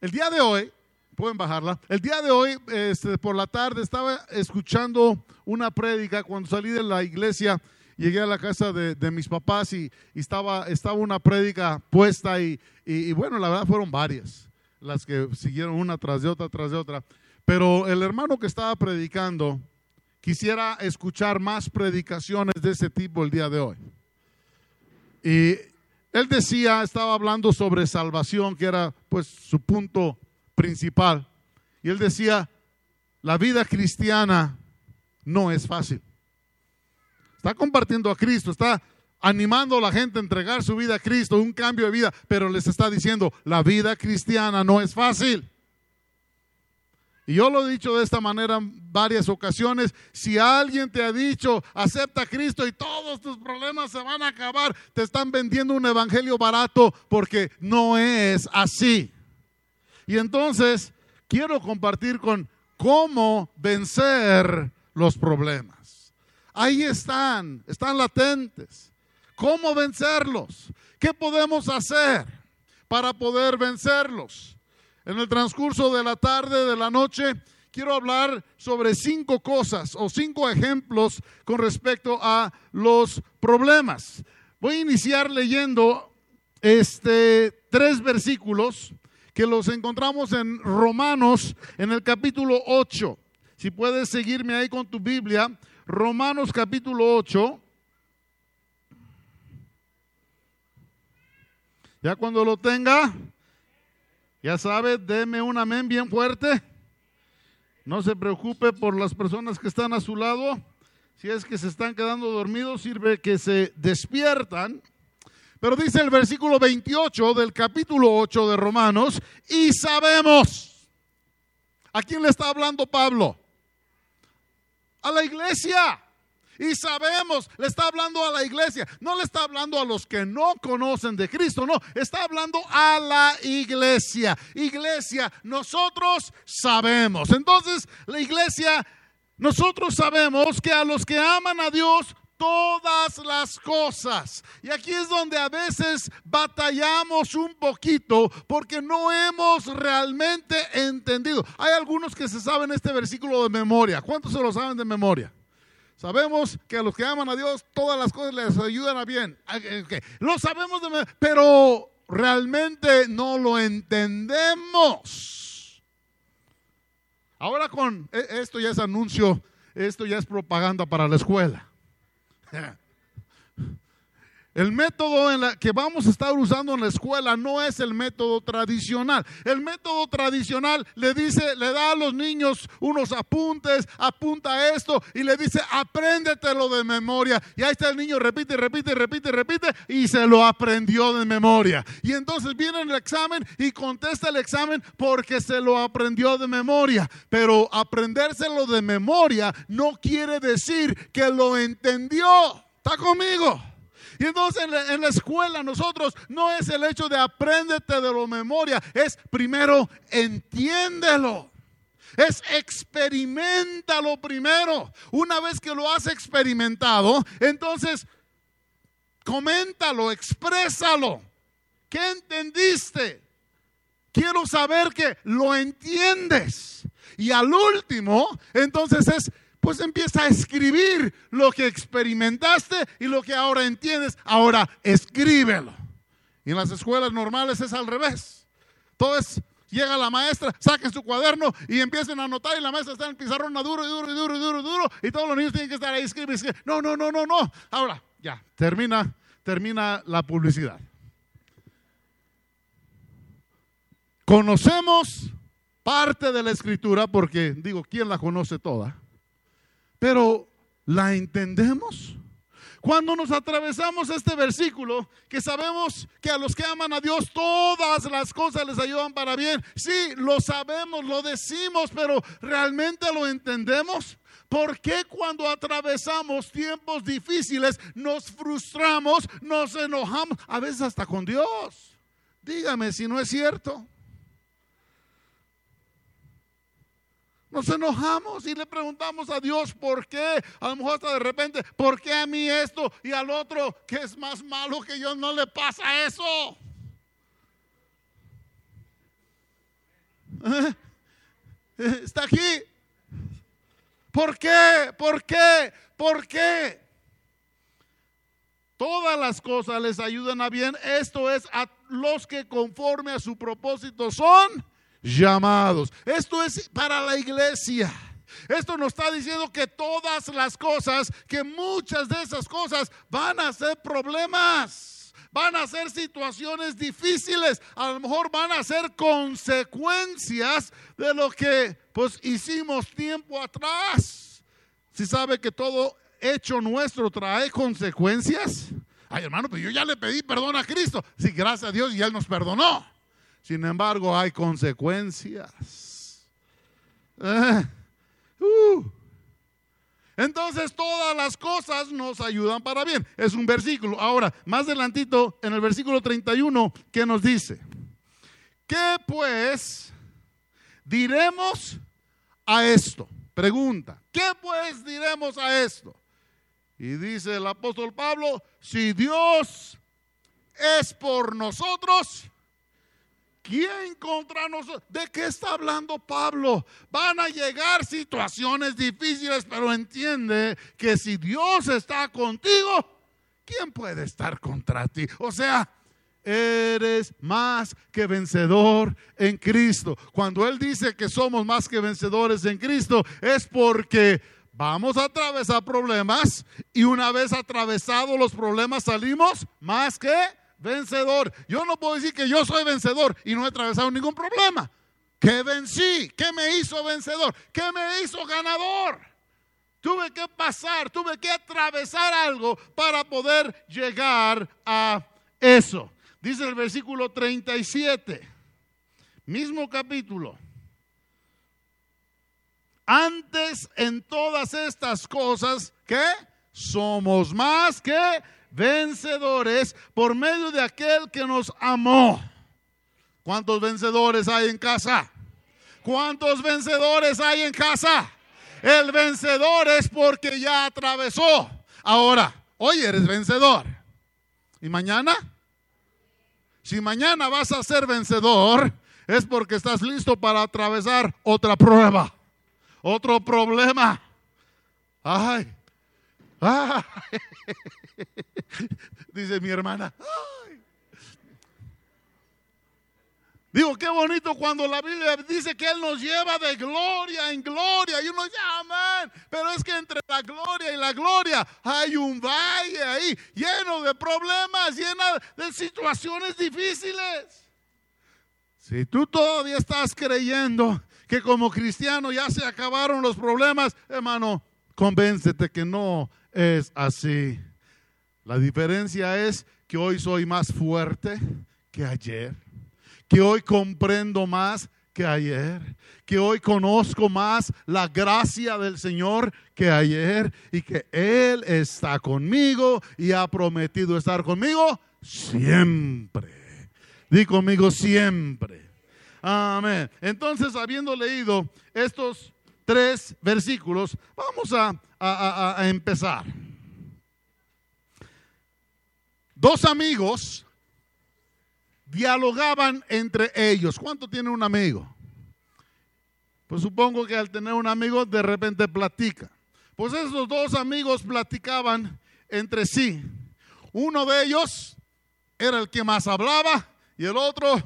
el día de hoy, pueden bajarla, el día de hoy, este, por la tarde, estaba escuchando una prédica cuando salí de la iglesia. Llegué a la casa de, mis papás y, estaba, estaba una prédica puesta y, y bueno, la verdad fueron varias las que siguieron una tras de otra, tras de otra. Pero el hermano que estaba predicando quisiera escuchar más predicaciones de ese tipo el día de hoy. Y él decía, estaba hablando sobre salvación, que era pues su punto principal. Y él decía, la vida cristiana no es fácil. Está compartiendo a Cristo, está animando a la gente a entregar su vida a Cristo, un cambio de vida, pero les está diciendo, la vida cristiana no es fácil. Y yo lo he dicho de esta manera en varias ocasiones. Si alguien te ha dicho, acepta a Cristo y todos tus problemas se van a acabar, te están vendiendo un evangelio barato porque no es así. Y entonces quiero compartir con cómo vencer los problemas. Ahí están, están latentes. ¿Cómo vencerlos? ¿Qué podemos hacer para poder vencerlos? En el transcurso de la tarde, de la noche, quiero hablar sobre cinco cosas o cinco ejemplos con respecto a los problemas. Voy a iniciar leyendo este tres versículos que los encontramos en Romanos en el capítulo 8. Si puedes seguirme ahí con tu Biblia, Romanos capítulo 8. Ya cuando lo tenga, ya sabe, deme un amén bien fuerte. No se preocupe por las personas que están a su lado. Si es que se están quedando dormidos, sirve que se despiertan. Pero dice el versículo 28 del capítulo 8 de Romanos, y sabemos. ¿A quién le está hablando Pablo? A la iglesia. Y sabemos, le está hablando a la iglesia, no le está hablando a los que no conocen de Cristo, no, está hablando a la iglesia. Iglesia, nosotros sabemos. Entonces, la iglesia, nosotros sabemos que a los que aman a Dios, todas las cosas. Y aquí es donde a veces batallamos un poquito porque no hemos realmente entendido. Hay algunos que se saben este versículo de memoria. ¿Cuántos se lo saben de memoria? Sabemos que a los que aman a Dios todas las cosas les ayudan a bien. Lo sabemos, pero realmente no lo entendemos. Ahora con e, esto ya es anuncio, esto ya es propaganda para la escuela. El método en la que vamos a estar usando en la escuela no es el método tradicional. El método tradicional le dice, le da a los niños unos apuntes, apunta esto y le dice, apréndetelo de memoria. Y ahí está el niño, repite, repite, repite, repite y se lo aprendió de memoria. Y entonces viene el examen y contesta el examen porque se lo aprendió de memoria. Pero aprendérselo de memoria no quiere decir que lo entendió. ¿Está conmigo? Y entonces en la, escuela nosotros no es el hecho de apréndete de lo memoria, es primero entiéndelo. Es experimentalo primero. Una vez que lo has experimentado, entonces coméntalo, exprésalo. ¿Qué entendiste? Quiero saber que lo entiendes. Y al último, entonces es pues empieza a escribir lo que experimentaste y lo que ahora entiendes. Ahora escríbelo. Y en las escuelas normales es al revés. Entonces llega la maestra, saquen su cuaderno y empiecen a anotar y la maestra está en el pizarrón duro y duro y duro duro y duro y todos los niños tienen que estar ahí escribiendo. No, no, no, no, no. Ahora, ya, termina, termina la publicidad. Conocemos parte de la escritura porque, digo, ¿quién la conoce toda? Pero ¿la entendemos? Cuando nos atravesamos este versículo, que sabemos que a los que aman a Dios todas las cosas les ayudan para bien. Sí, lo sabemos, lo decimos, pero ¿realmente lo entendemos? ¿Por qué cuando atravesamos tiempos difíciles nos frustramos, nos enojamos, a veces hasta con Dios? Dígame si no es cierto. Nos enojamos y le preguntamos a Dios por qué. A lo mejor hasta de repente, ¿por qué a mí esto y al otro que es más malo que yo no le pasa eso? ¿Eh? ¿Eh? Está aquí. ¿Por qué? ¿Por qué? ¿Por qué? Todas las cosas les ayudan a bien. Esto es a los que conforme a su propósito son llamados. Esto es para la iglesia. Esto nos está diciendo que todas las cosas, que muchas de esas cosas van a ser problemas, van a ser situaciones difíciles, a lo mejor van a ser consecuencias de lo que pues hicimos tiempo atrás. Si sabe que todo hecho nuestro trae consecuencias. Ay, hermano, pues yo ya le pedí perdón a Cristo. Sí, gracias a Dios y Él nos perdonó. Sin embargo, hay consecuencias. Eh, uh. Entonces todas las cosas nos ayudan para bien. Es un versículo. Ahora, más adelantito, en el versículo 31, ¿qué nos dice? ¿Qué pues diremos a esto? Pregunta, ¿qué pues diremos a esto? Y dice el apóstol Pablo, si Dios es por nosotros, ¿quién contra nosotros? ¿De qué está hablando Pablo? Van a llegar situaciones difíciles, pero entiende que si Dios está contigo, ¿quién puede estar contra ti? O sea, eres más que vencedor en Cristo. Cuando Él dice que somos más que vencedores en Cristo, es porque Vamos a atravesar problemas y una vez atravesados los problemas salimos más que vencedor. Yo no puedo decir que yo soy vencedor y no he atravesado ningún problema. ¿Qué vencí? ¿Qué me hizo vencedor? ¿Qué me hizo ganador? Tuve que pasar, tuve que atravesar algo para poder llegar a eso. Dice el versículo 37, mismo capítulo. Antes en todas estas cosas, ¿qué? Somos más que vencedores por medio de aquel que nos amó. ¿Cuántos vencedores hay en casa? ¿Cuántos vencedores hay en casa? El vencedor es porque ya atravesó. Ahora, hoy eres vencedor. ¿Y mañana? Si mañana vas a ser vencedor, es porque estás listo para atravesar otra prueba otro problema. Ay, ay. dice mi hermana. Digo, qué bonito cuando la Biblia dice que Él nos lleva de gloria en gloria. Y uno dice. Pero es que entre la gloria y la gloria hay un valle ahí lleno de problemas, lleno de situaciones difíciles. Si tú todavía estás creyendo que como cristiano ya se acabaron los problemas, hermano, convéncete que no es así. La diferencia es que hoy soy más fuerte que ayer, que hoy comprendo más que ayer, que hoy conozco más la gracia del Señor que ayer y que Él está conmigo y ha prometido estar conmigo siempre. Di conmigo siempre. Amén. Entonces, habiendo leído estos tres versículos, vamos a, empezar. Dos amigos dialogaban entre ellos. ¿Cuánto tiene un amigo? Pues supongo que al tener un amigo de repente platica. Pues esos dos amigos platicaban entre sí. Uno de ellos era el que más hablaba y el otro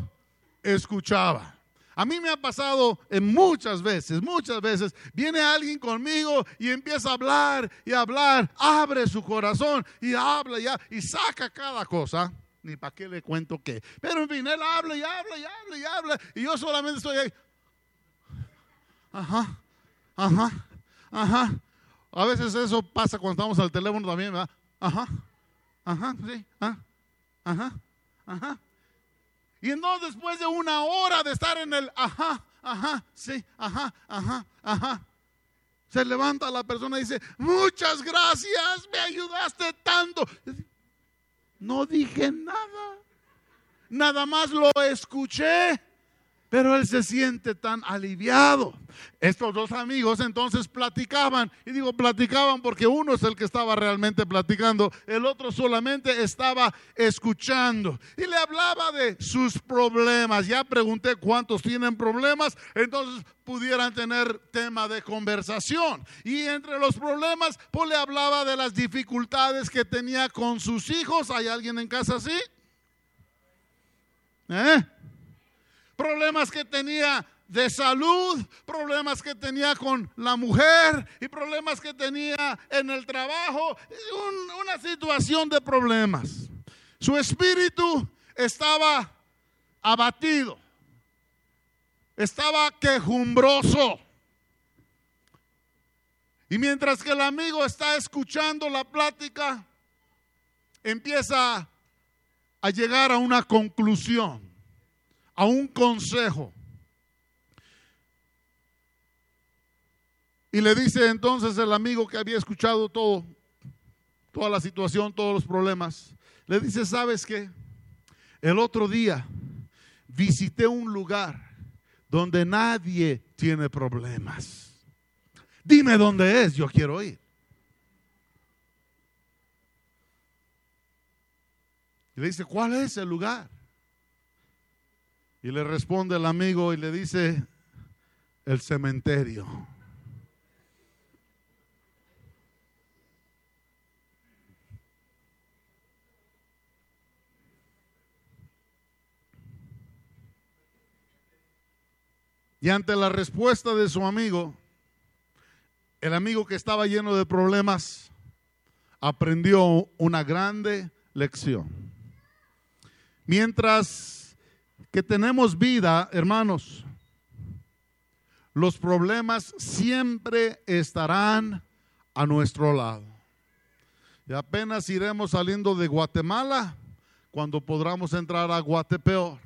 escuchaba. A mí me ha pasado en muchas veces, muchas veces, viene alguien conmigo y empieza a hablar y hablar, abre su corazón y habla ya y saca cada cosa. Ni para qué le cuento qué. Pero en fin, él habla y habla y habla y habla y yo solamente estoy ahí. Ajá, ajá, ajá. A veces eso pasa cuando estamos al teléfono también, ¿verdad? Ajá, ajá, sí, ah, ajá, ajá. Y entonces después de una hora de estar en el ajá, ajá, sí, ajá, ajá, ajá, se levanta la persona y dice, muchas gracias, me ayudaste tanto. No dije nada, nada más lo escuché. Pero él se siente tan aliviado. Estos dos amigos entonces platicaban, y digo platicaban porque uno es el que estaba realmente platicando, el otro solamente estaba escuchando. Y le hablaba de sus problemas. Ya pregunté cuántos tienen problemas, entonces pudieran tener tema de conversación. Y entre los problemas, pues le hablaba de las dificultades que tenía con sus hijos. ¿Hay alguien en casa así? ¿Eh? Problemas que tenía de salud, problemas que tenía con la mujer y problemas que tenía en el trabajo, una situación de problemas. Su espíritu estaba abatido, estaba quejumbroso. Y mientras que el amigo está escuchando la plática, empieza a llegar a una conclusión a un consejo. Y le dice entonces el amigo que había escuchado todo, toda la situación, todos los problemas, le dice, ¿sabes qué? El otro día visité un lugar donde nadie tiene problemas. Dime dónde es, yo quiero ir. Y le dice, ¿cuál es el lugar? Y le responde el amigo y le dice, el cementerio. Y ante la respuesta de su amigo, el amigo que estaba lleno de problemas aprendió una grande lección. Mientras que tenemos vida, hermanos, los problemas siempre estarán a nuestro lado. Y apenas iremos saliendo de Guatemala cuando podamos entrar a Guatepeor.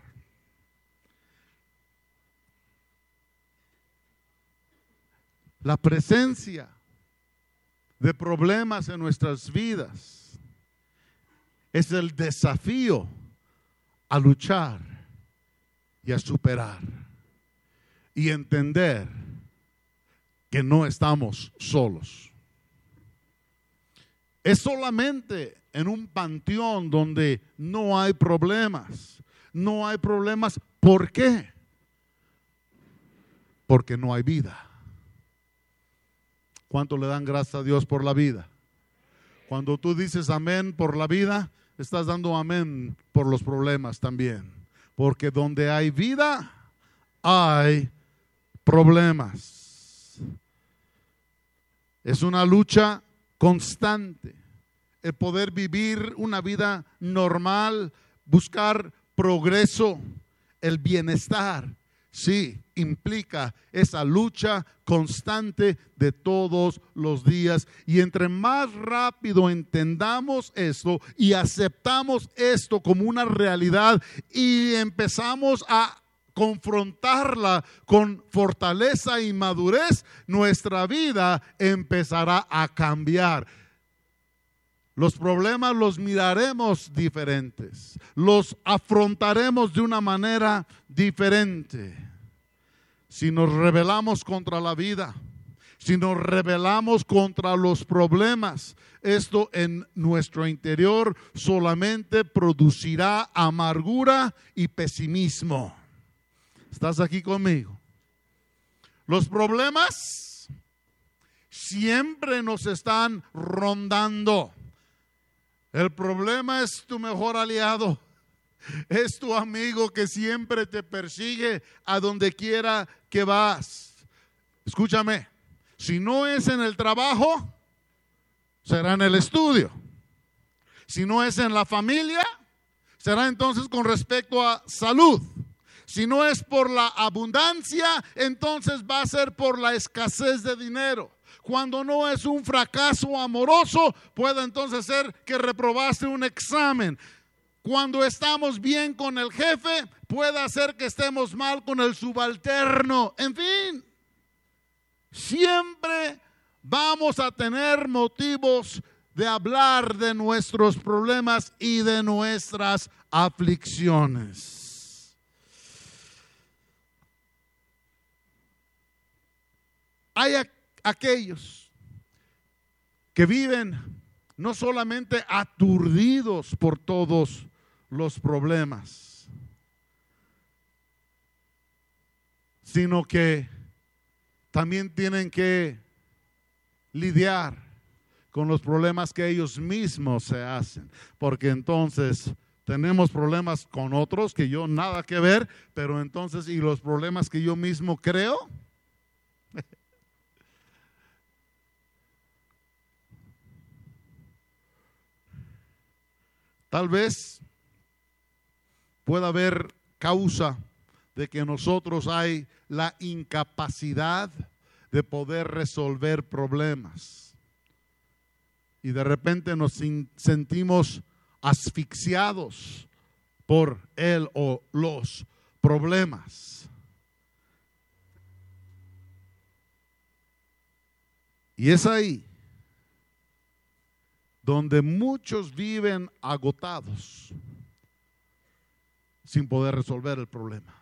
La presencia de problemas en nuestras vidas es el desafío a luchar y a superar y entender que no estamos solos. Es solamente en un panteón donde no hay problemas. No hay problemas. ¿Por qué? Porque no hay vida. ¿Cuánto le dan gracias a Dios por la vida? Cuando tú dices amén por la vida, estás dando amén por los problemas también. Porque donde hay vida, hay problemas. Es una lucha constante. El poder vivir una vida normal, buscar progreso, el bienestar, sí, implica esa lucha constante de todos los días. Y entre más rápido entendamos esto y aceptamos esto como una realidad y empezamos a confrontarla con fortaleza y madurez, nuestra vida empezará a cambiar. Los problemas los miraremos diferentes, los afrontaremos de una manera diferente si nos rebelamos contra la vida, si nos rebelamos contra los problemas, esto en nuestro interior solamente producirá amargura y pesimismo. ¿Estás aquí conmigo? Los problemas siempre nos están rondando. El problema es tu mejor aliado es tu amigo que siempre te persigue a donde quiera vas. Escúchame, si no es en el trabajo, será en el estudio. Si no es en la familia, será entonces con respecto a salud. Si no es por la abundancia, entonces va a ser por la escasez de dinero. Cuando no es un fracaso amoroso, puede entonces ser que reprobaste un examen cuando estamos bien con el jefe, puede hacer que estemos mal con el subalterno. En fin, siempre vamos a tener motivos de hablar de nuestros problemas y de nuestras aflicciones. Hay aquellos que viven no solamente aturdidos por todos los problemas, sino que también tienen que lidiar con los problemas que ellos mismos se hacen, porque entonces tenemos problemas con otros que yo nada que ver, pero entonces, ¿y los problemas que yo mismo creo? Tal vez pueda haber causa de que nosotros hay la incapacidad de poder resolver problemas. Y de repente nos sentimos asfixiados por él o los problemas. Y es ahí donde muchos viven agotados sin poder resolver el problema.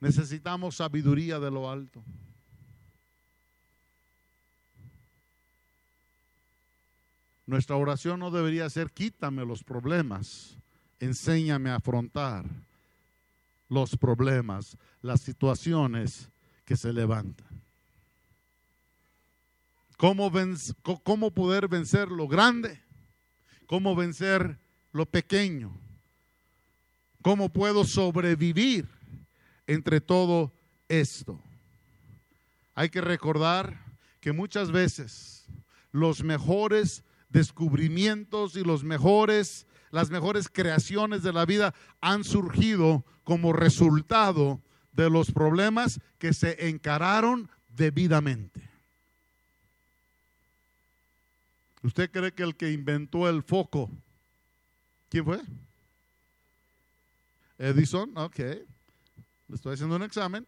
Necesitamos sabiduría de lo alto. Nuestra oración no debería ser quítame los problemas, enséñame a afrontar los problemas, las situaciones que se levantan. ¿Cómo, ¿Cómo, poder vencer lo grande? ¿Cómo vencer lo pequeño? ¿Cómo puedo sobrevivir entre todo esto? Hay que recordar que muchas veces los mejores descubrimientos y los mejores las mejores creaciones de la vida han surgido como resultado de los problemas que se encararon debidamente. ¿Usted cree que el que inventó el foco, quién fue? Edison, ok. Le estoy haciendo un examen.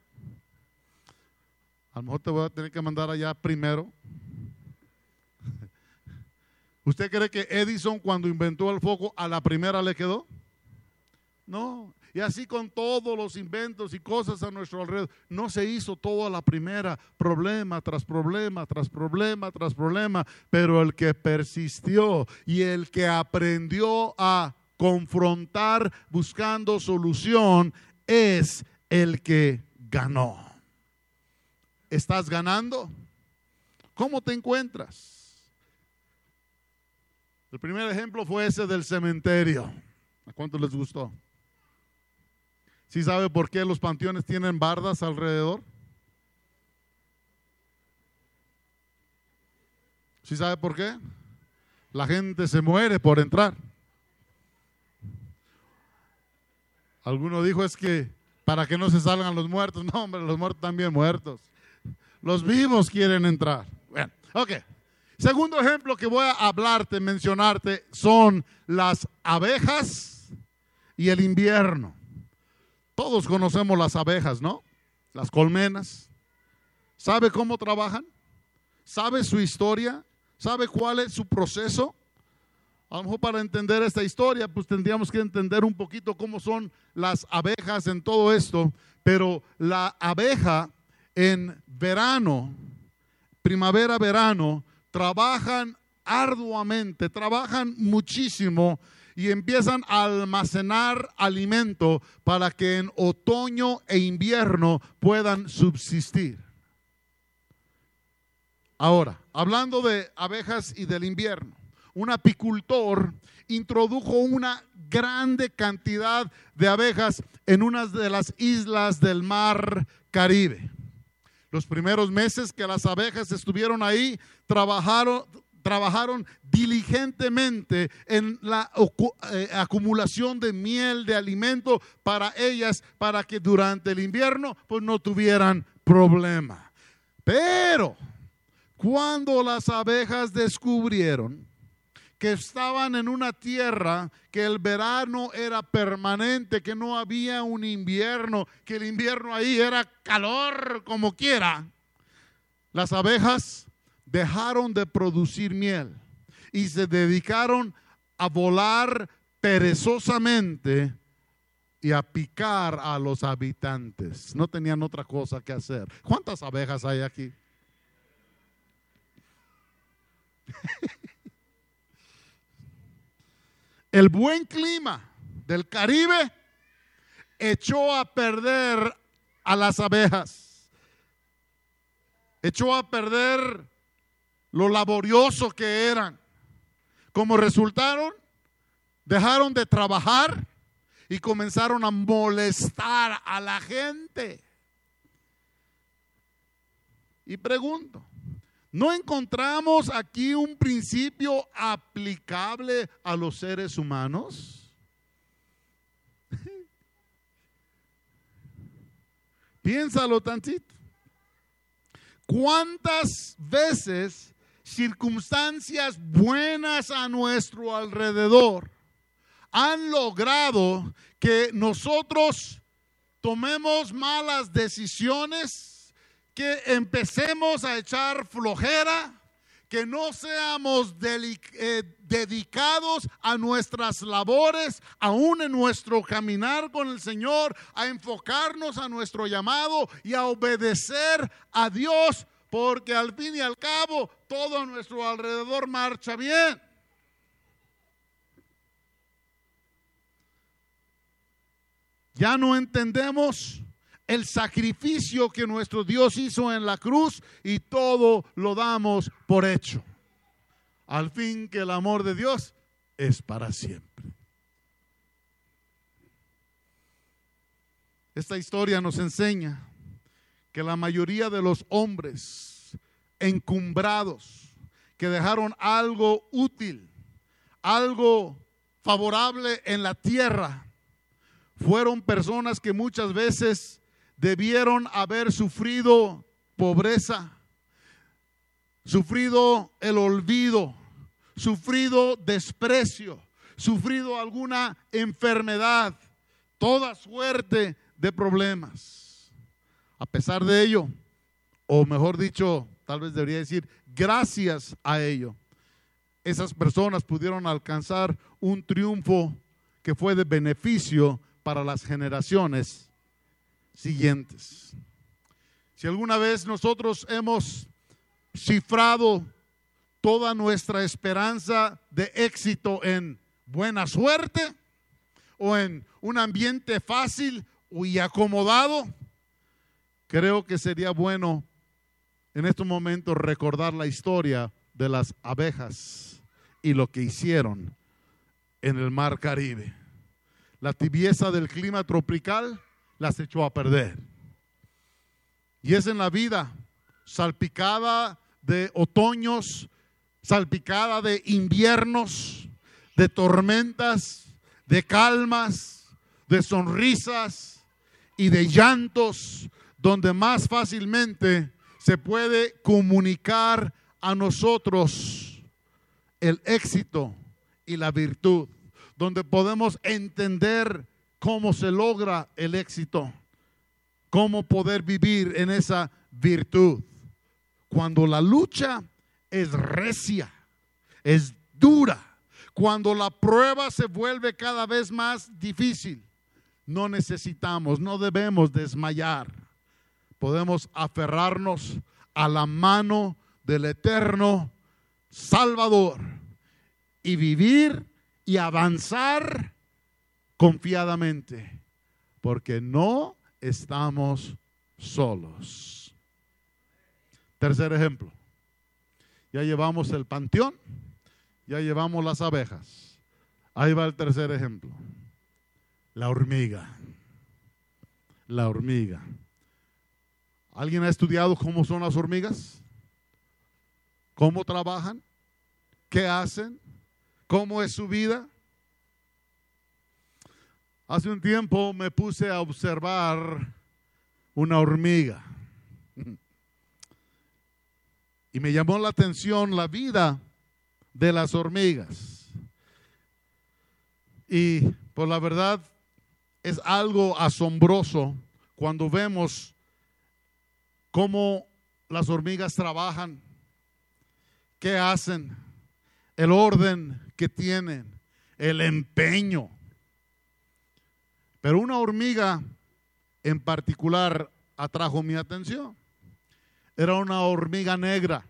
A lo mejor te voy a tener que mandar allá primero. ¿Usted cree que Edison cuando inventó el foco a la primera le quedó? No, y así con todos los inventos y cosas a nuestro alrededor. No se hizo todo a la primera, problema tras problema, tras problema, tras problema. Pero el que persistió y el que aprendió a confrontar buscando solución es el que ganó. ¿Estás ganando? ¿Cómo te encuentras? El primer ejemplo fue ese del cementerio. ¿A cuánto les gustó? ¿Sí sabe por qué los panteones tienen bardas alrededor? ¿Sí sabe por qué? La gente se muere por entrar. Alguno dijo es que para que no se salgan los muertos. No, hombre, los muertos también muertos. Los vivos quieren entrar. Bueno, ok. Segundo ejemplo que voy a hablarte, mencionarte, son las abejas y el invierno. Todos conocemos las abejas, ¿no? Las colmenas. ¿Sabe cómo trabajan? ¿Sabe su historia? ¿Sabe cuál es su proceso? A lo mejor para entender esta historia, pues tendríamos que entender un poquito cómo son las abejas en todo esto. Pero la abeja en verano, primavera, verano, trabajan arduamente, trabajan muchísimo y empiezan a almacenar alimento para que en otoño e invierno puedan subsistir. Ahora, hablando de abejas y del invierno, un apicultor introdujo una grande cantidad de abejas en una de las islas del mar Caribe. Los primeros meses que las abejas estuvieron ahí, trabajaron, trabajaron diligentemente en la eh, acumulación de miel, de alimento para ellas, para que durante el invierno pues no tuvieran problema. Pero cuando las abejas descubrieron que estaban en una tierra que el verano era permanente, que no había un invierno, que el invierno ahí era calor como quiera, las abejas dejaron de producir miel y se dedicaron a volar perezosamente y a picar a los habitantes. No tenían otra cosa que hacer. ¿Cuántas abejas hay aquí? El buen clima del Caribe echó a perder a las abejas. Echó a perder lo laborioso que eran. Como resultaron, dejaron de trabajar y comenzaron a molestar a la gente. Y pregunto, ¿no encontramos aquí un principio aplicable a los seres humanos? Piénsalo tantito. ¿Cuántas veces circunstancias buenas a nuestro alrededor han logrado que nosotros tomemos malas decisiones, que empecemos a echar flojera, que no seamos eh, dedicados a nuestras labores, aún en nuestro caminar con el Señor, a enfocarnos a nuestro llamado y a obedecer a Dios, porque al fin y al cabo todo a nuestro alrededor marcha bien. Ya no entendemos el sacrificio que nuestro Dios hizo en la cruz y todo lo damos por hecho. Al fin que el amor de Dios es para siempre. Esta historia nos enseña que la mayoría de los hombres encumbrados que dejaron algo útil, algo favorable en la tierra, fueron personas que muchas veces debieron haber sufrido pobreza, sufrido el olvido, sufrido desprecio, sufrido alguna enfermedad, toda suerte de problemas. A pesar de ello, o mejor dicho, tal vez debería decir, gracias a ello, esas personas pudieron alcanzar un triunfo que fue de beneficio para las generaciones siguientes. Si alguna vez nosotros hemos cifrado toda nuestra esperanza de éxito en buena suerte o en un ambiente fácil y acomodado, creo que sería bueno en estos momentos recordar la historia de las abejas y lo que hicieron en el mar Caribe la tibieza del clima tropical las echó a perder. Y es en la vida salpicada de otoños, salpicada de inviernos, de tormentas, de calmas, de sonrisas y de llantos, donde más fácilmente se puede comunicar a nosotros el éxito y la virtud donde podemos entender cómo se logra el éxito, cómo poder vivir en esa virtud. Cuando la lucha es recia, es dura, cuando la prueba se vuelve cada vez más difícil, no necesitamos, no debemos desmayar. Podemos aferrarnos a la mano del eterno Salvador y vivir y avanzar confiadamente, porque no estamos solos. Tercer ejemplo. Ya llevamos el panteón, ya llevamos las abejas. Ahí va el tercer ejemplo. La hormiga. La hormiga. ¿Alguien ha estudiado cómo son las hormigas? ¿Cómo trabajan? ¿Qué hacen? ¿Cómo es su vida? Hace un tiempo me puse a observar una hormiga y me llamó la atención la vida de las hormigas. Y por la verdad es algo asombroso cuando vemos cómo las hormigas trabajan, qué hacen, el orden que tienen, el empeño. Pero una hormiga en particular atrajo mi atención. Era una hormiga negra,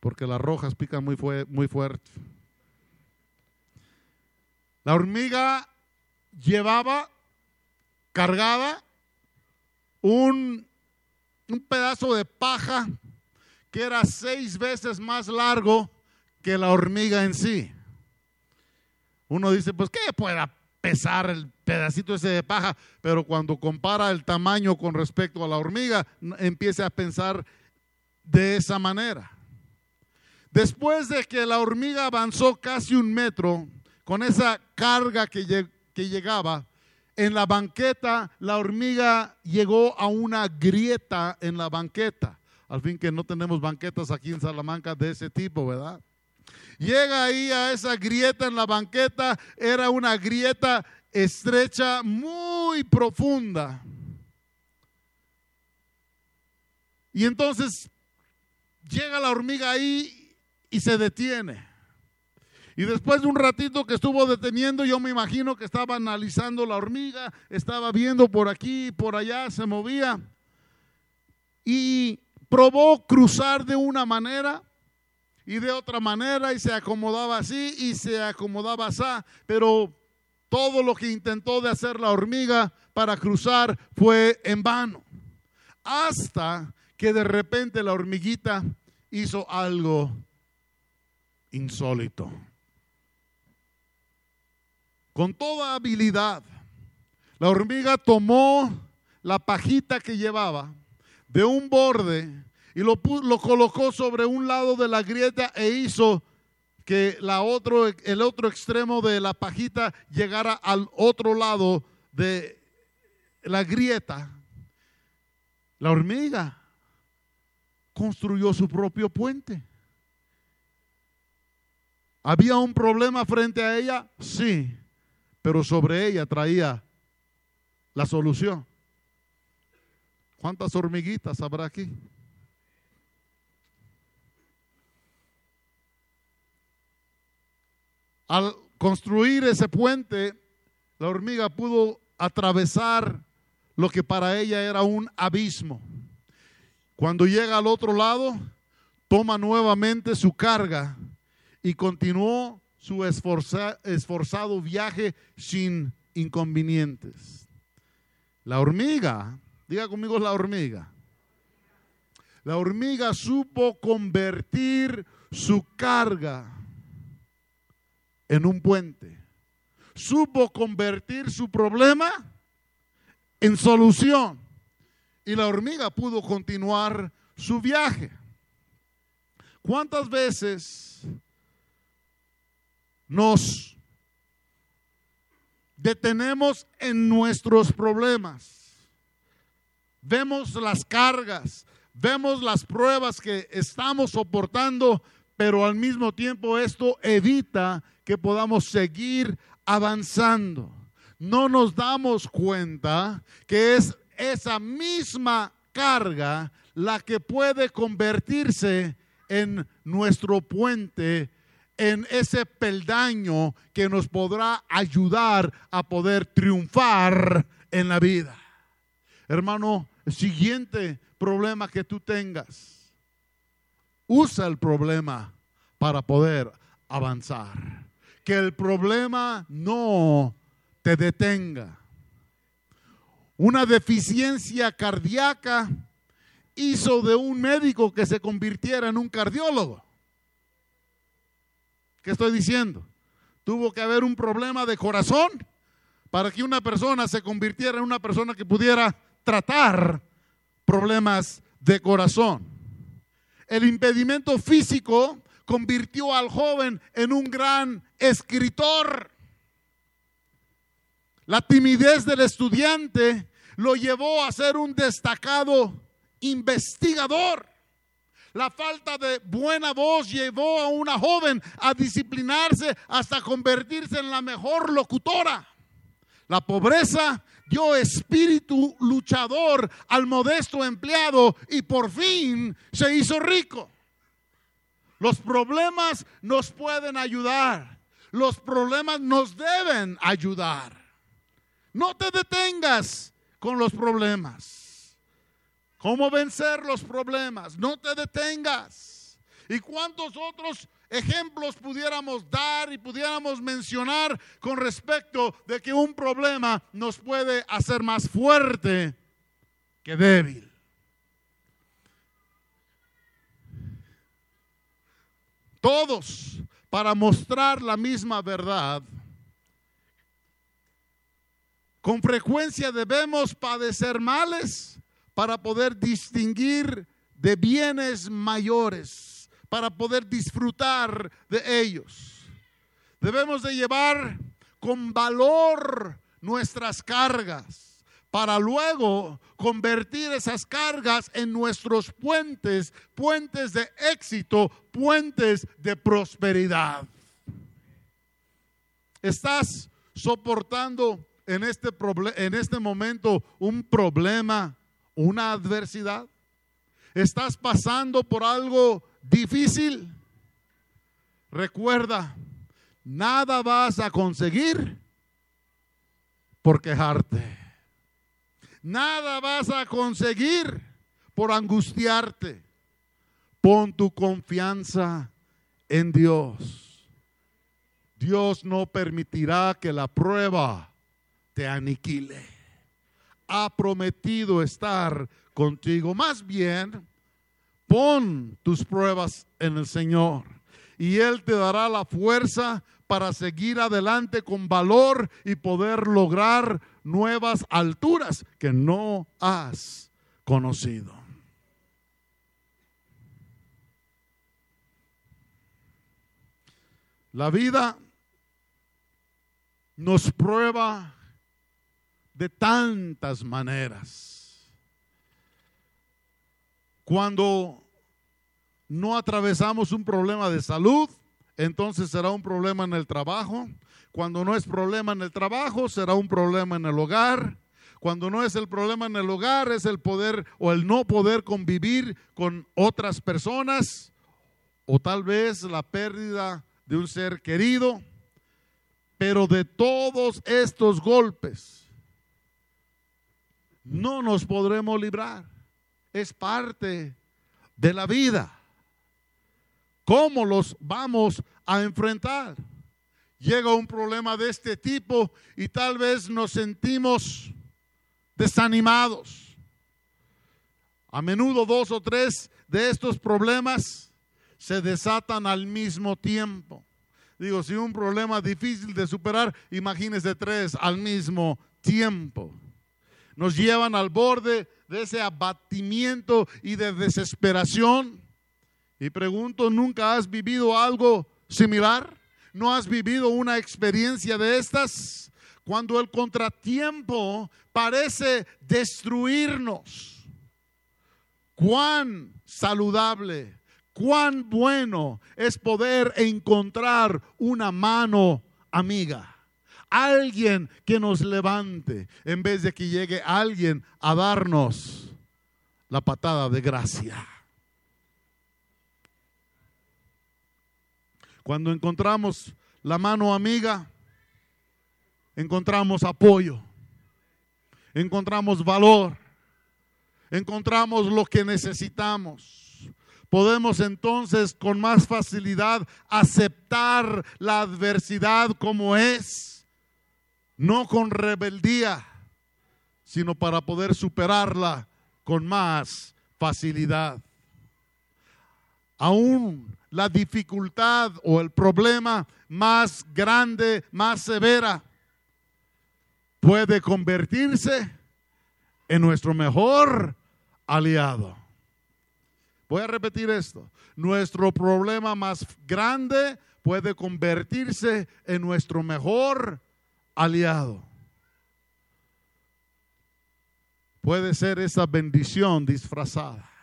porque las rojas pican muy, fuerte. La hormiga llevaba cargada un, un pedazo de paja que era seis veces más largo que la hormiga en sí. Uno dice, pues, ¿qué pueda pesar el pedacito ese de paja? Pero cuando compara el tamaño con respecto a la hormiga, empieza a pensar de esa manera. Después de que la hormiga avanzó casi un metro con esa carga que, que llegaba, en la banqueta la hormiga llegó a una grieta en la banqueta. Al fin que no tenemos banquetas aquí en Salamanca de ese tipo, ¿verdad? Llega ahí a esa grieta en la banqueta, era una grieta estrecha, muy profunda. Y entonces llega la hormiga ahí y se detiene. Y después de un ratito que estuvo deteniendo, yo me imagino que estaba analizando la hormiga, estaba viendo por aquí, por allá, se movía. Y probó cruzar de una manera y de otra manera y se acomodaba así y se acomodaba así, pero todo lo que intentó de hacer la hormiga para cruzar fue en vano. Hasta que de repente la hormiguita hizo algo insólito. Con toda habilidad, la hormiga tomó la pajita que llevaba de un borde y lo, lo colocó sobre un lado de la grieta e hizo que la otro, el otro extremo de la pajita llegara al otro lado de la grieta. La hormiga construyó su propio puente. ¿Había un problema frente a ella? Sí, pero sobre ella traía la solución. ¿Cuántas hormiguitas habrá aquí? Al construir ese puente, la hormiga pudo atravesar lo que para ella era un abismo. Cuando llega al otro lado, toma nuevamente su carga y continuó su esforzado viaje sin inconvenientes. La hormiga, diga conmigo la hormiga. La hormiga supo convertir su carga en un puente. Supo convertir su problema en solución. Y la hormiga pudo continuar su viaje. ¿Cuántas veces nos detenemos en nuestros problemas? Vemos las cargas, vemos las pruebas que estamos soportando, pero al mismo tiempo esto evita que podamos seguir avanzando. No nos damos cuenta que es esa misma carga la que puede convertirse en nuestro puente, en ese peldaño que nos podrá ayudar a poder triunfar en la vida. Hermano, siguiente problema que tú tengas, usa el problema para poder avanzar que el problema no te detenga. Una deficiencia cardíaca hizo de un médico que se convirtiera en un cardiólogo. ¿Qué estoy diciendo? Tuvo que haber un problema de corazón para que una persona se convirtiera en una persona que pudiera tratar problemas de corazón. El impedimento físico convirtió al joven en un gran escritor. La timidez del estudiante lo llevó a ser un destacado investigador. La falta de buena voz llevó a una joven a disciplinarse hasta convertirse en la mejor locutora. La pobreza dio espíritu luchador al modesto empleado y por fin se hizo rico. Los problemas nos pueden ayudar. Los problemas nos deben ayudar. No te detengas con los problemas. ¿Cómo vencer los problemas? No te detengas. ¿Y cuántos otros ejemplos pudiéramos dar y pudiéramos mencionar con respecto de que un problema nos puede hacer más fuerte que débil? Todos para mostrar la misma verdad. Con frecuencia debemos padecer males para poder distinguir de bienes mayores, para poder disfrutar de ellos. Debemos de llevar con valor nuestras cargas para luego convertir esas cargas en nuestros puentes, puentes de éxito, puentes de prosperidad. ¿Estás soportando en este, en este momento un problema, una adversidad? ¿Estás pasando por algo difícil? Recuerda, nada vas a conseguir por quejarte. Nada vas a conseguir por angustiarte. Pon tu confianza en Dios. Dios no permitirá que la prueba te aniquile. Ha prometido estar contigo. Más bien, pon tus pruebas en el Señor y Él te dará la fuerza para seguir adelante con valor y poder lograr nuevas alturas que no has conocido. La vida nos prueba de tantas maneras. Cuando no atravesamos un problema de salud, entonces será un problema en el trabajo. Cuando no es problema en el trabajo, será un problema en el hogar. Cuando no es el problema en el hogar, es el poder o el no poder convivir con otras personas o tal vez la pérdida de un ser querido. Pero de todos estos golpes no nos podremos librar. Es parte de la vida. ¿Cómo los vamos a enfrentar? Llega un problema de este tipo y tal vez nos sentimos desanimados. A menudo dos o tres de estos problemas se desatan al mismo tiempo. Digo, si un problema difícil de superar, imagínese tres al mismo tiempo. Nos llevan al borde de ese abatimiento y de desesperación. Y pregunto, ¿nunca has vivido algo similar? ¿No has vivido una experiencia de estas? Cuando el contratiempo parece destruirnos. Cuán saludable, cuán bueno es poder encontrar una mano amiga alguien que nos levante, en vez de que llegue alguien a darnos la patada de gracia. Cuando encontramos la mano amiga, encontramos apoyo, encontramos valor, encontramos lo que necesitamos. Podemos entonces con más facilidad aceptar la adversidad como es, no con rebeldía, sino para poder superarla con más facilidad. Aún la dificultad o el problema más grande, más severa, puede convertirse en nuestro mejor aliado. Voy a repetir esto. Nuestro problema más grande puede convertirse en nuestro mejor aliado. Puede ser esa bendición disfrazada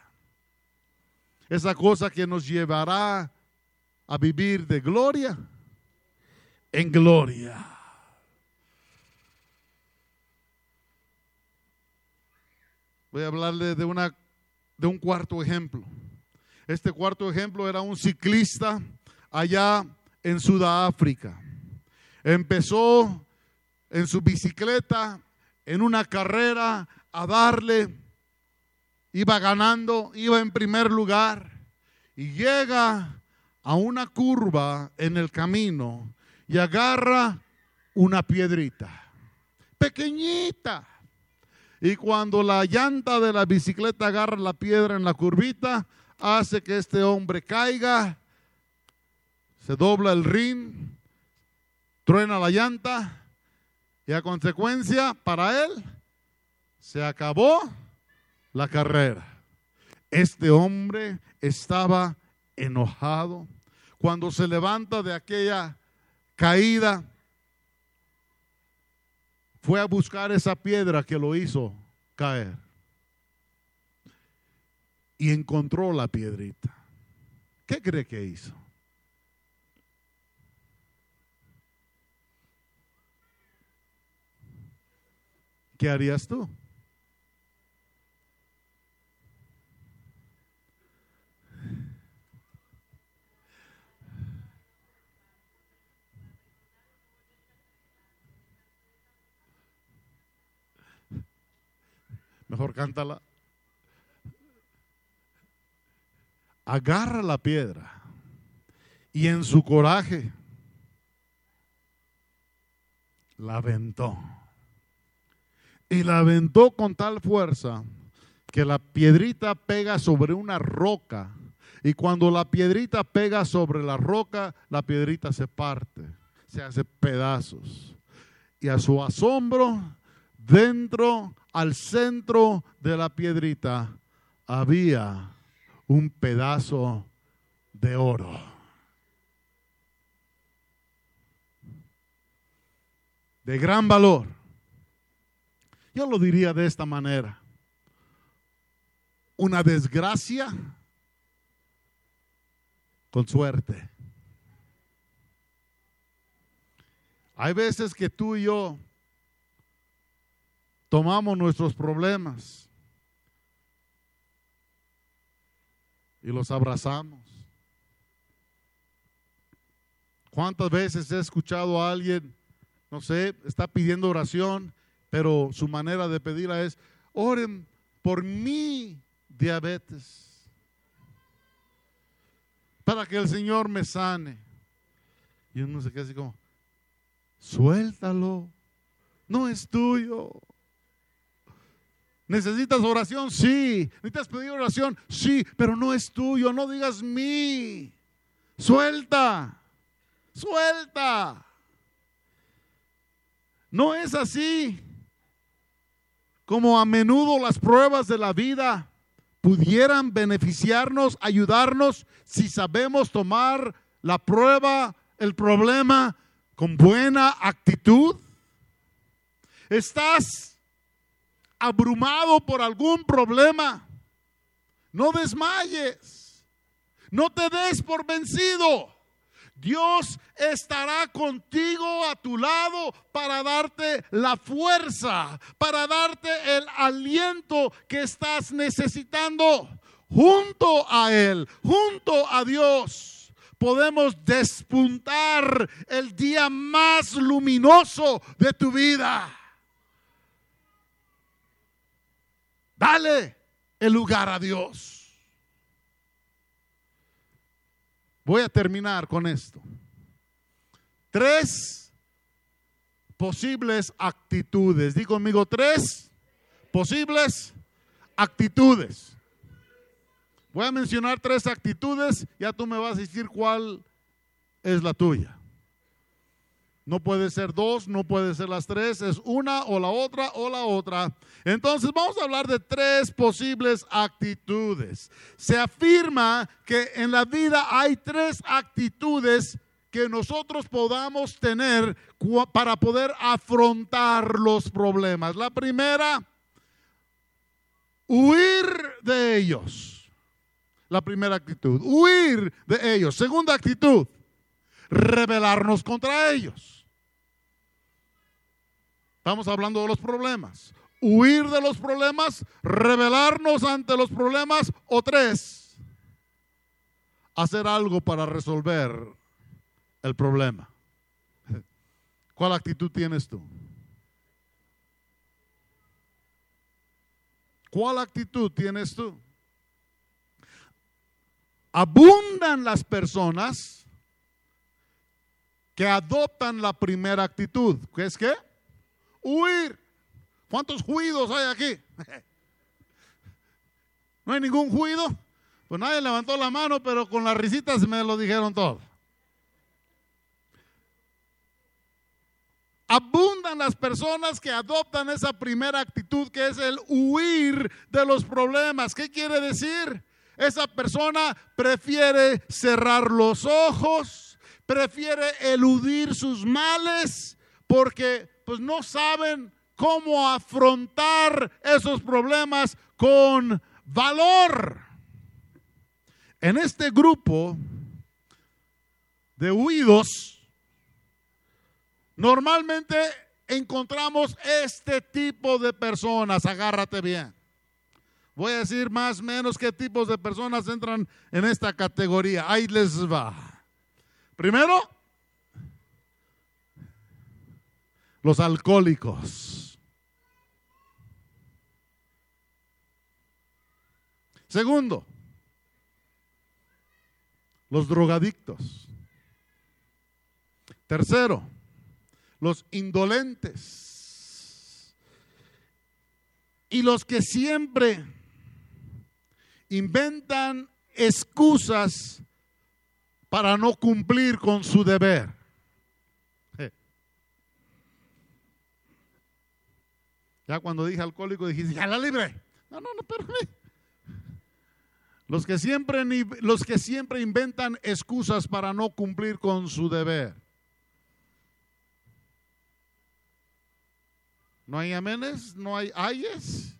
esa cosa que nos llevará a vivir de gloria en gloria. Voy a hablarle de, una, de un cuarto ejemplo. Este cuarto ejemplo era un ciclista allá en Sudáfrica. Empezó en su bicicleta en una carrera a darle, iba ganando, iba en primer lugar y llega a una curva en el camino y agarra una piedrita, pequeñita. Y cuando la llanta de la bicicleta agarra la piedra en la curvita, hace que este hombre caiga, se dobla el rin, truena la llanta y a consecuencia para él se acabó la carrera. Este hombre estaba enojado. Cuando se levanta de aquella caída, fue a buscar esa piedra que lo hizo caer. Y encontró la piedrita. ¿Qué cree que hizo? ¿Qué harías tú? Mejor cántala. Agarra la piedra y en su coraje la aventó. Y la aventó con tal fuerza que la piedrita pega sobre una roca. Y cuando la piedrita pega sobre la roca, la piedrita se parte, se hace pedazos. Y a su asombro, dentro al centro de la piedrita había un pedazo de oro. De gran valor. Yo lo diría de esta manera. Una desgracia con suerte. Hay veces que tú y yo tomamos nuestros problemas y los abrazamos. ¿Cuántas veces he escuchado a alguien, no sé, está pidiendo oración, pero su manera de pedirla es, oren por mi diabetes, para que el Señor me sane? Y uno se queda así como, suéltalo, no es tuyo. ¿Necesitas oración? Sí. ¿Necesitas pedir oración? Sí, pero no es tuyo, no digas mí. Suelta, suelta. No es así como a menudo las pruebas de la vida pudieran beneficiarnos, ayudarnos, si sabemos tomar la prueba, el problema con buena actitud. Estás abrumado por algún problema, no desmayes, no te des por vencido. Dios estará contigo a tu lado para darte la fuerza, para darte el aliento que estás necesitando. Junto a Él, junto a Dios, podemos despuntar el día más luminoso de tu vida. Dale el lugar a Dios. Voy a terminar con esto. Tres posibles actitudes. Digo conmigo, tres posibles actitudes. Voy a mencionar tres actitudes, ya tú me vas a decir cuál es la tuya. No puede ser dos, no puede ser las tres, es una o la otra o la otra. Entonces vamos a hablar de tres posibles actitudes. Se afirma que en la vida hay tres actitudes que nosotros podamos tener para poder afrontar los problemas. La primera, huir de ellos. La primera actitud, huir de ellos. Segunda actitud, rebelarnos contra ellos. Estamos hablando de los problemas. Huir de los problemas, rebelarnos ante los problemas o tres, hacer algo para resolver el problema. ¿Cuál actitud tienes tú? ¿Cuál actitud tienes tú? Abundan las personas que adoptan la primera actitud, ¿qué es qué? Huir. ¿Cuántos juidos hay aquí? ¿No hay ningún juido? Pues nadie levantó la mano, pero con las risitas me lo dijeron todo. Abundan las personas que adoptan esa primera actitud que es el huir de los problemas. ¿Qué quiere decir? Esa persona prefiere cerrar los ojos, prefiere eludir sus males porque pues no saben cómo afrontar esos problemas con valor. En este grupo de huidos, normalmente encontramos este tipo de personas, agárrate bien. Voy a decir más o menos qué tipos de personas entran en esta categoría. Ahí les va. Primero, los alcohólicos. Segundo, los drogadictos. Tercero, los indolentes. Y los que siempre inventan excusas para no cumplir con su deber. Ya cuando dije alcohólico dijiste, ya la libre. No, no, no, pero los que siempre los que siempre inventan excusas para no cumplir con su deber. ¿No hay amenes? ¿No hay ayes?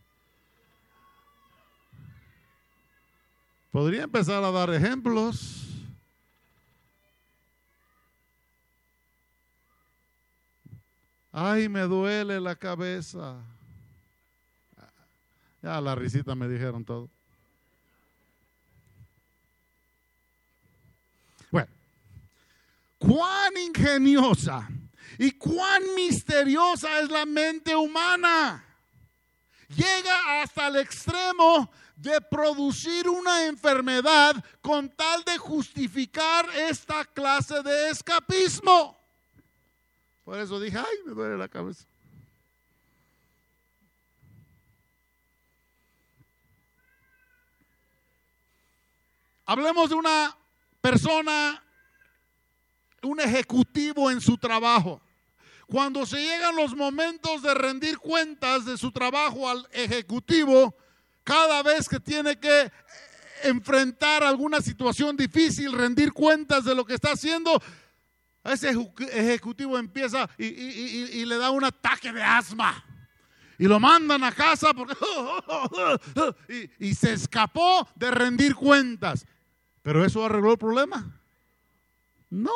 Podría empezar a dar ejemplos. Ay, me duele la cabeza. Ya la risita me dijeron todo. Bueno, cuán ingeniosa y cuán misteriosa es la mente humana. Llega hasta el extremo de producir una enfermedad con tal de justificar esta clase de escapismo. Por eso dije, ay, me duele la cabeza. Hablemos de una persona, un ejecutivo en su trabajo. Cuando se llegan los momentos de rendir cuentas de su trabajo al ejecutivo, cada vez que tiene que enfrentar alguna situación difícil, rendir cuentas de lo que está haciendo, ese ejecutivo empieza y, le da un ataque de asma. Y lo mandan a casa porque, y se escapó de rendir cuentas. ¿Pero eso arregló el problema? No.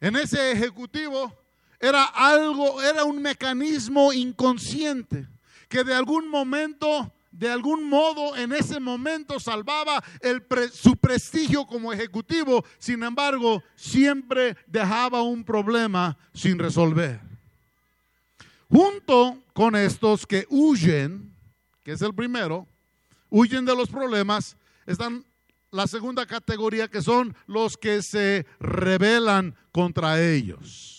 En ese ejecutivo era algo, era un mecanismo inconsciente que de algún momento, de algún modo, en ese momento salvaba su prestigio como ejecutivo. Sin embargo, siempre dejaba un problema sin resolver. Junto con estos que huyen, que es el primero, huyen de los problemas, están la segunda categoría que son los que se rebelan contra ellos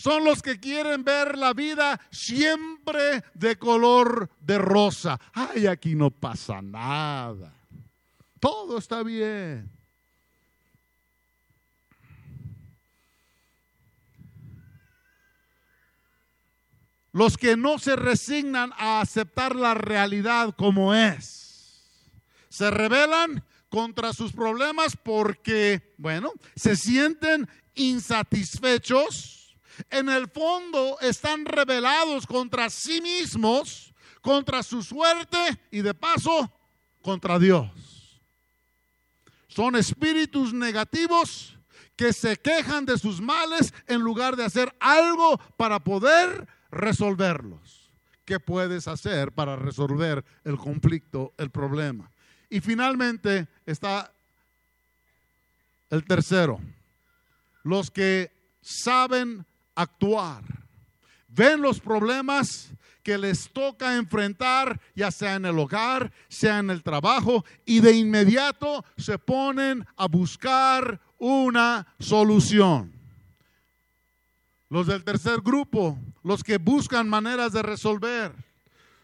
son los que quieren ver la vida siempre de color de rosa. Ay, aquí no pasa nada. Todo está bien. Los que no se resignan a aceptar la realidad como es. Se rebelan contra sus problemas porque, bueno, se sienten insatisfechos en el fondo están rebelados contra sí mismos, contra su suerte y de paso contra Dios. Son espíritus negativos que se quejan de sus males en lugar de hacer algo para poder resolverlos. ¿Qué puedes hacer para resolver el conflicto, el problema? Y finalmente está el tercero, los que saben actuar. Ven los problemas, que les toca enfrentar, ya sea en el hogar, sea en el trabajo, y de inmediato se ponen a buscar una solución. Los del tercer grupo, los que buscan maneras de resolver,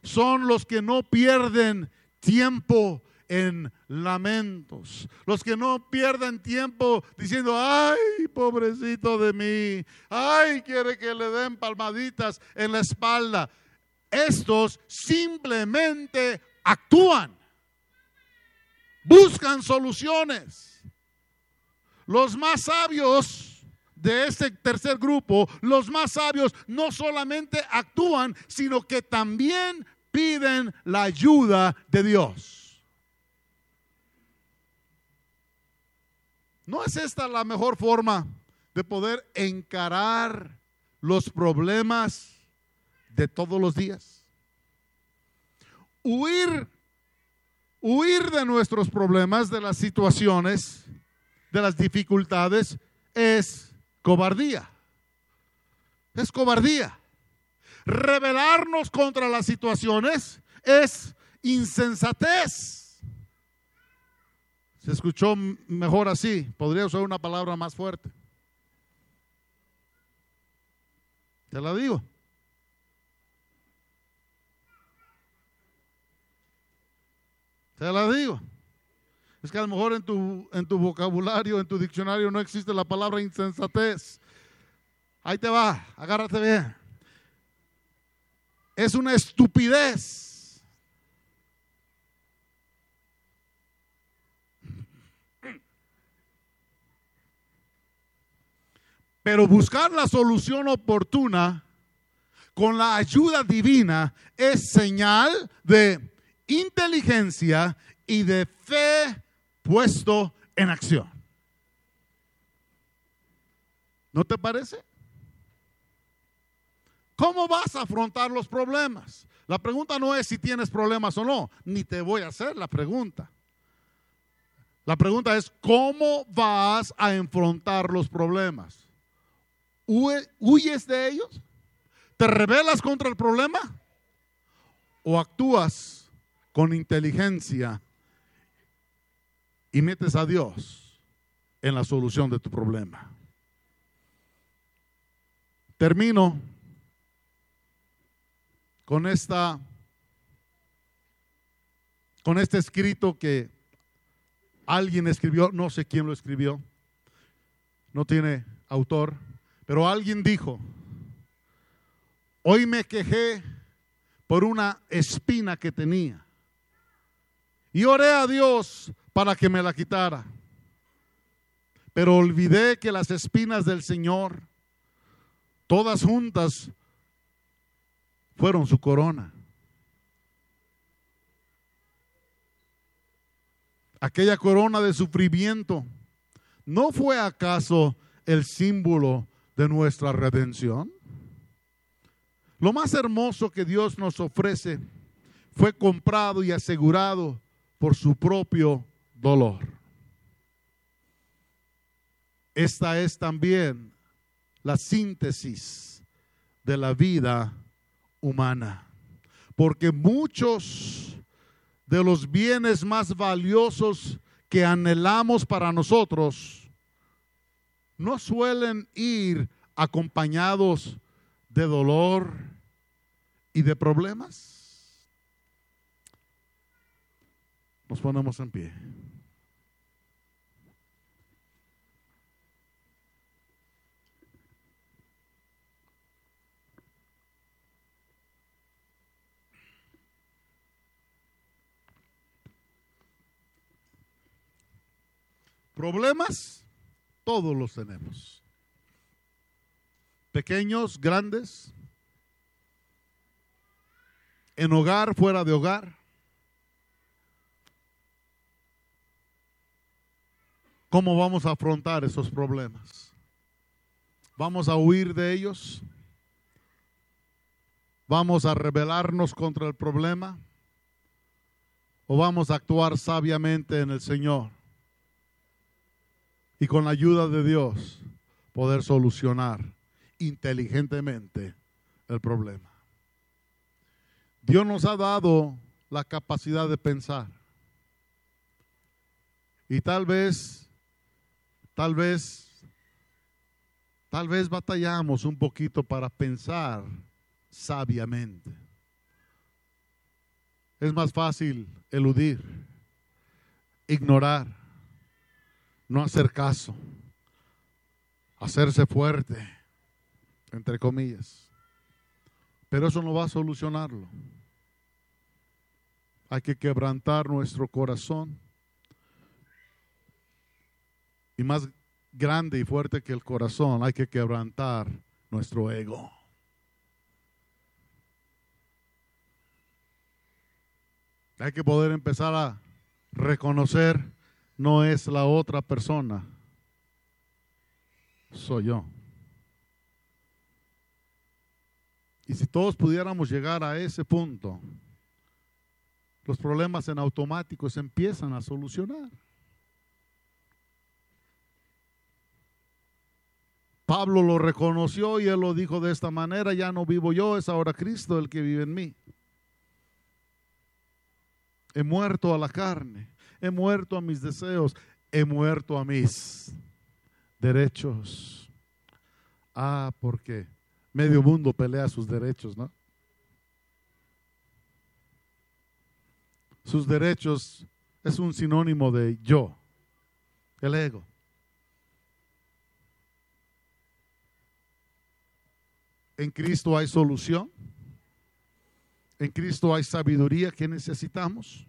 son los que no pierden tiempo en lamentos. Los que no pierden tiempo diciendo, ay, pobrecito de mí, ay, quiere que le den palmaditas en la espalda. Estos simplemente actúan, buscan soluciones. Los más sabios de este tercer grupo, los más sabios no solamente actúan, sino que también piden la ayuda de Dios. ¿No es esta la mejor forma de poder encarar los problemas de todos los días? Huir, huir de nuestros problemas, de las situaciones, de las dificultades, es cobardía. Es cobardía. Rebelarnos contra las situaciones es insensatez. Se escuchó mejor así. Podría usar una palabra más fuerte. Te la digo. Te la digo. Es que a lo mejor en tu, en tu vocabulario, en tu diccionario no existe la palabra insensatez. Ahí te va, agárrate bien. Es una estupidez Pero buscar la solución oportuna con la ayuda divina es señal de inteligencia y de fe puesto en acción. ¿No te parece? ¿Cómo vas a afrontar los problemas? La pregunta no es si tienes problemas o no, ni te voy a hacer la pregunta. La pregunta es, ¿cómo vas a enfrentar los problemas? ¿Huyes de ellos? ¿Te rebelas contra el problema? ¿O actúas con inteligencia y metes a Dios en la solución de tu problema? Termino con esta con este escrito que alguien escribió, no sé quién lo escribió, no tiene autor, pero alguien dijo, hoy me quejé por una espina que tenía. Y oré a Dios para que me la quitara. Pero olvidé que las espinas del Señor, todas juntas, fueron su corona. Aquella corona de sufrimiento, ¿no fue acaso el símbolo de nuestra redención? Lo más hermoso que Dios nos ofrece fue comprado y asegurado por su propio dolor. Esta es también la síntesis de la vida humana, porque muchos de los bienes más valiosos que anhelamos para nosotros no suelen ir acompañados de dolor y de problemas? Nos ponemos en pie. ¿Problemas? Todos los tenemos. Pequeños, grandes, en hogar, fuera de hogar. ¿Cómo vamos a afrontar esos problemas? ¿Vamos a huir de ellos? ¿Vamos a rebelarnos contra el problema? ¿O vamos a actuar sabiamente en el Señor? Y con la ayuda de Dios poder solucionar inteligentemente el problema. Dios nos ha dado la capacidad de pensar. Y tal vez, tal vez, tal vez batallamos un poquito para pensar sabiamente. Es más fácil eludir, ignorar, no hacer caso, hacerse fuerte, entre comillas. Pero eso no va a solucionarlo. Hay que quebrantar nuestro corazón. Y más grande y fuerte que el corazón, hay que quebrantar nuestro ego. Hay que poder empezar a reconocer, no es la otra persona, soy yo. Y si todos pudiéramos llegar a ese punto, los problemas en automático se empiezan a solucionar. Pablo lo reconoció y él lo dijo de esta manera, ya no vivo yo, es ahora Cristo el que vive en mí. He muerto a la carne, he muerto a mis deseos, he muerto a mis derechos. Ah, porque medio mundo pelea sus derechos, ¿no? Sus derechos es un sinónimo de yo, el ego. En Cristo hay solución. En Cristo hay sabiduría que necesitamos.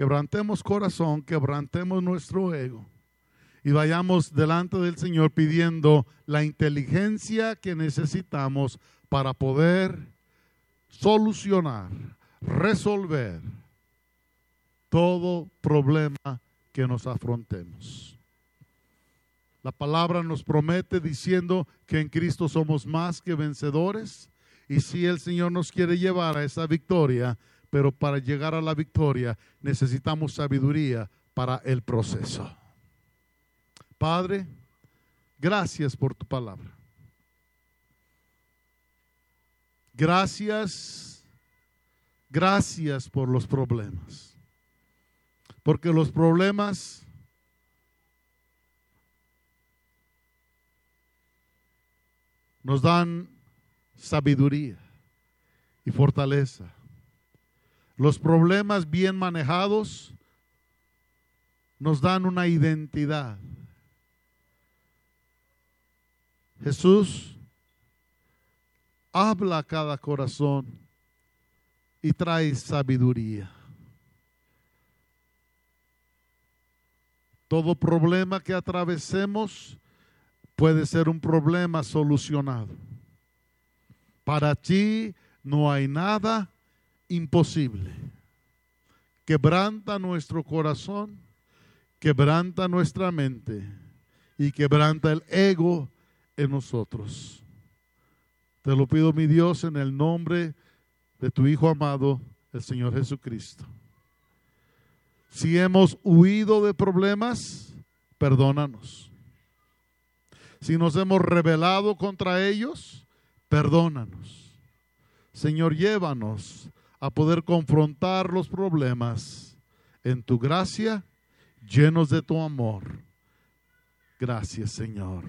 Quebrantemos corazón, quebrantemos nuestro ego y vayamos delante del Señor pidiendo la inteligencia que necesitamos para poder solucionar, resolver todo problema que nos afrontemos. La palabra nos promete diciendo que en Cristo somos más que vencedores y si el Señor nos quiere llevar a esa victoria, pero para llegar a la victoria necesitamos sabiduría para el proceso. Padre, gracias por tu palabra. Gracias, gracias por los problemas. Porque los problemas nos dan sabiduría y fortaleza. Los problemas bien manejados nos dan una identidad. Jesús habla a cada corazón y trae sabiduría. Todo problema que atravesemos puede ser un problema solucionado. Para ti no hay nada imposible. Quebranta nuestro corazón, quebranta nuestra mente y quebranta el ego en nosotros. Te lo pido, mi Dios, en el nombre de tu Hijo amado, el Señor Jesucristo. Si hemos huido de problemas, perdónanos. Si nos hemos rebelado contra ellos, perdónanos. Señor, llévanos a poder confrontar los problemas en tu gracia, llenos de tu amor. Gracias, Señor.